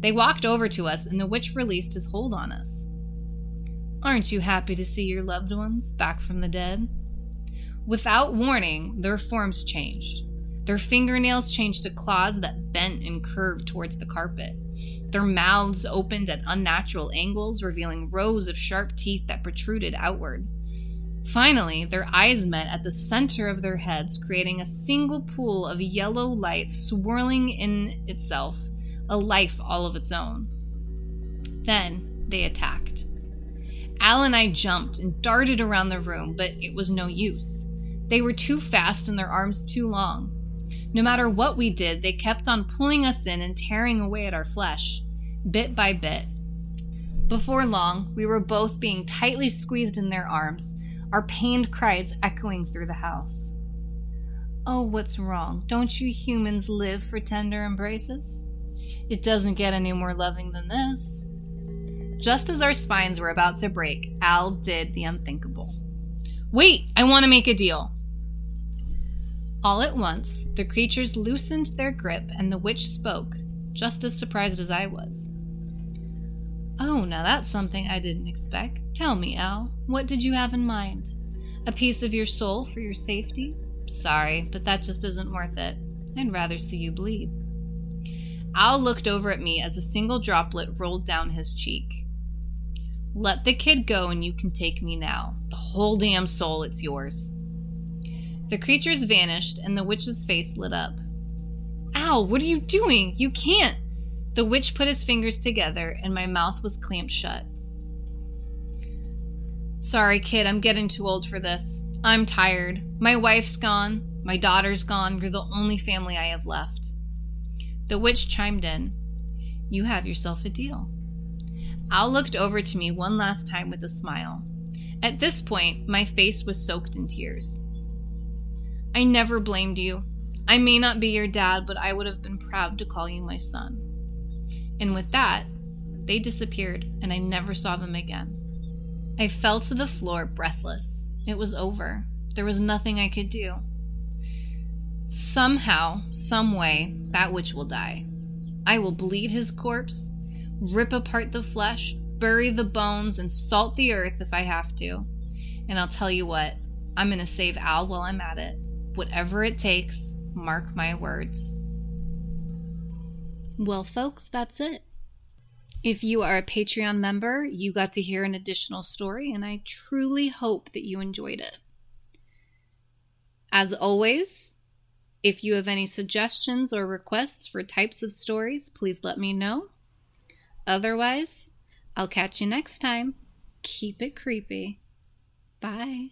They walked over to us, and the witch released his hold on us. Aren't you happy to see your loved ones back from the dead? Without warning, their forms changed. Their fingernails changed to claws that bent and curved towards the carpet. Their mouths opened at unnatural angles, revealing rows of sharp teeth that protruded outward. Finally, their eyes met at the center of their heads, creating a single pool of yellow light swirling in itself, a life all of its own. Then they attacked. Al and I jumped and darted around the room, but it was no use. They were too fast and their arms too long. No matter what we did, they kept on pulling us in and tearing away at our flesh, bit by bit. Before long, we were both being tightly squeezed in their arms, our pained cries echoing through the house. Oh, what's wrong? Don't you humans live for tender embraces? It doesn't get any more loving than this. Just as our spines were about to break, Al did the unthinkable. Wait, I want to make a deal. All at once, the creatures loosened their grip and the witch spoke, just as surprised as I was. Oh, now that's something I didn't expect. Tell me, Al, what did you have in mind? A piece of your soul for your safety? Sorry, but that just isn't worth it. I'd rather see you bleed. Al looked over at me as a single droplet rolled down his cheek. Let the kid go and you can take me now. The whole damn soul, it's yours. The creatures vanished, and the witch's face lit up. Al, what are you doing? You can't! The witch put his fingers together, and my mouth was clamped shut. Sorry, kid, I'm getting too old for this. I'm tired. My wife's gone. My daughter's gone. You're the only family I have left. The witch chimed in. You have yourself a deal. Al looked over to me one last time with a smile. At this point, my face was soaked in tears. I never blamed you. I may not be your dad, but I would have been proud to call you my son. And with that, they disappeared, and I never saw them again. I fell to the floor breathless. It was over. There was nothing I could do. Somehow, some way, that witch will die. I will bleed his corpse, rip apart the flesh, bury the bones, and salt the earth if I have to. And I'll tell you what, I'm going to save Al while I'm at it. Whatever it takes, mark my words. Well, folks, that's it. If you are a Patreon member, you got to hear an additional story, and I truly hope that you enjoyed it. As always, if you have any suggestions or requests for types of stories, please let me know. Otherwise, I'll catch you next time. Keep it creepy. Bye.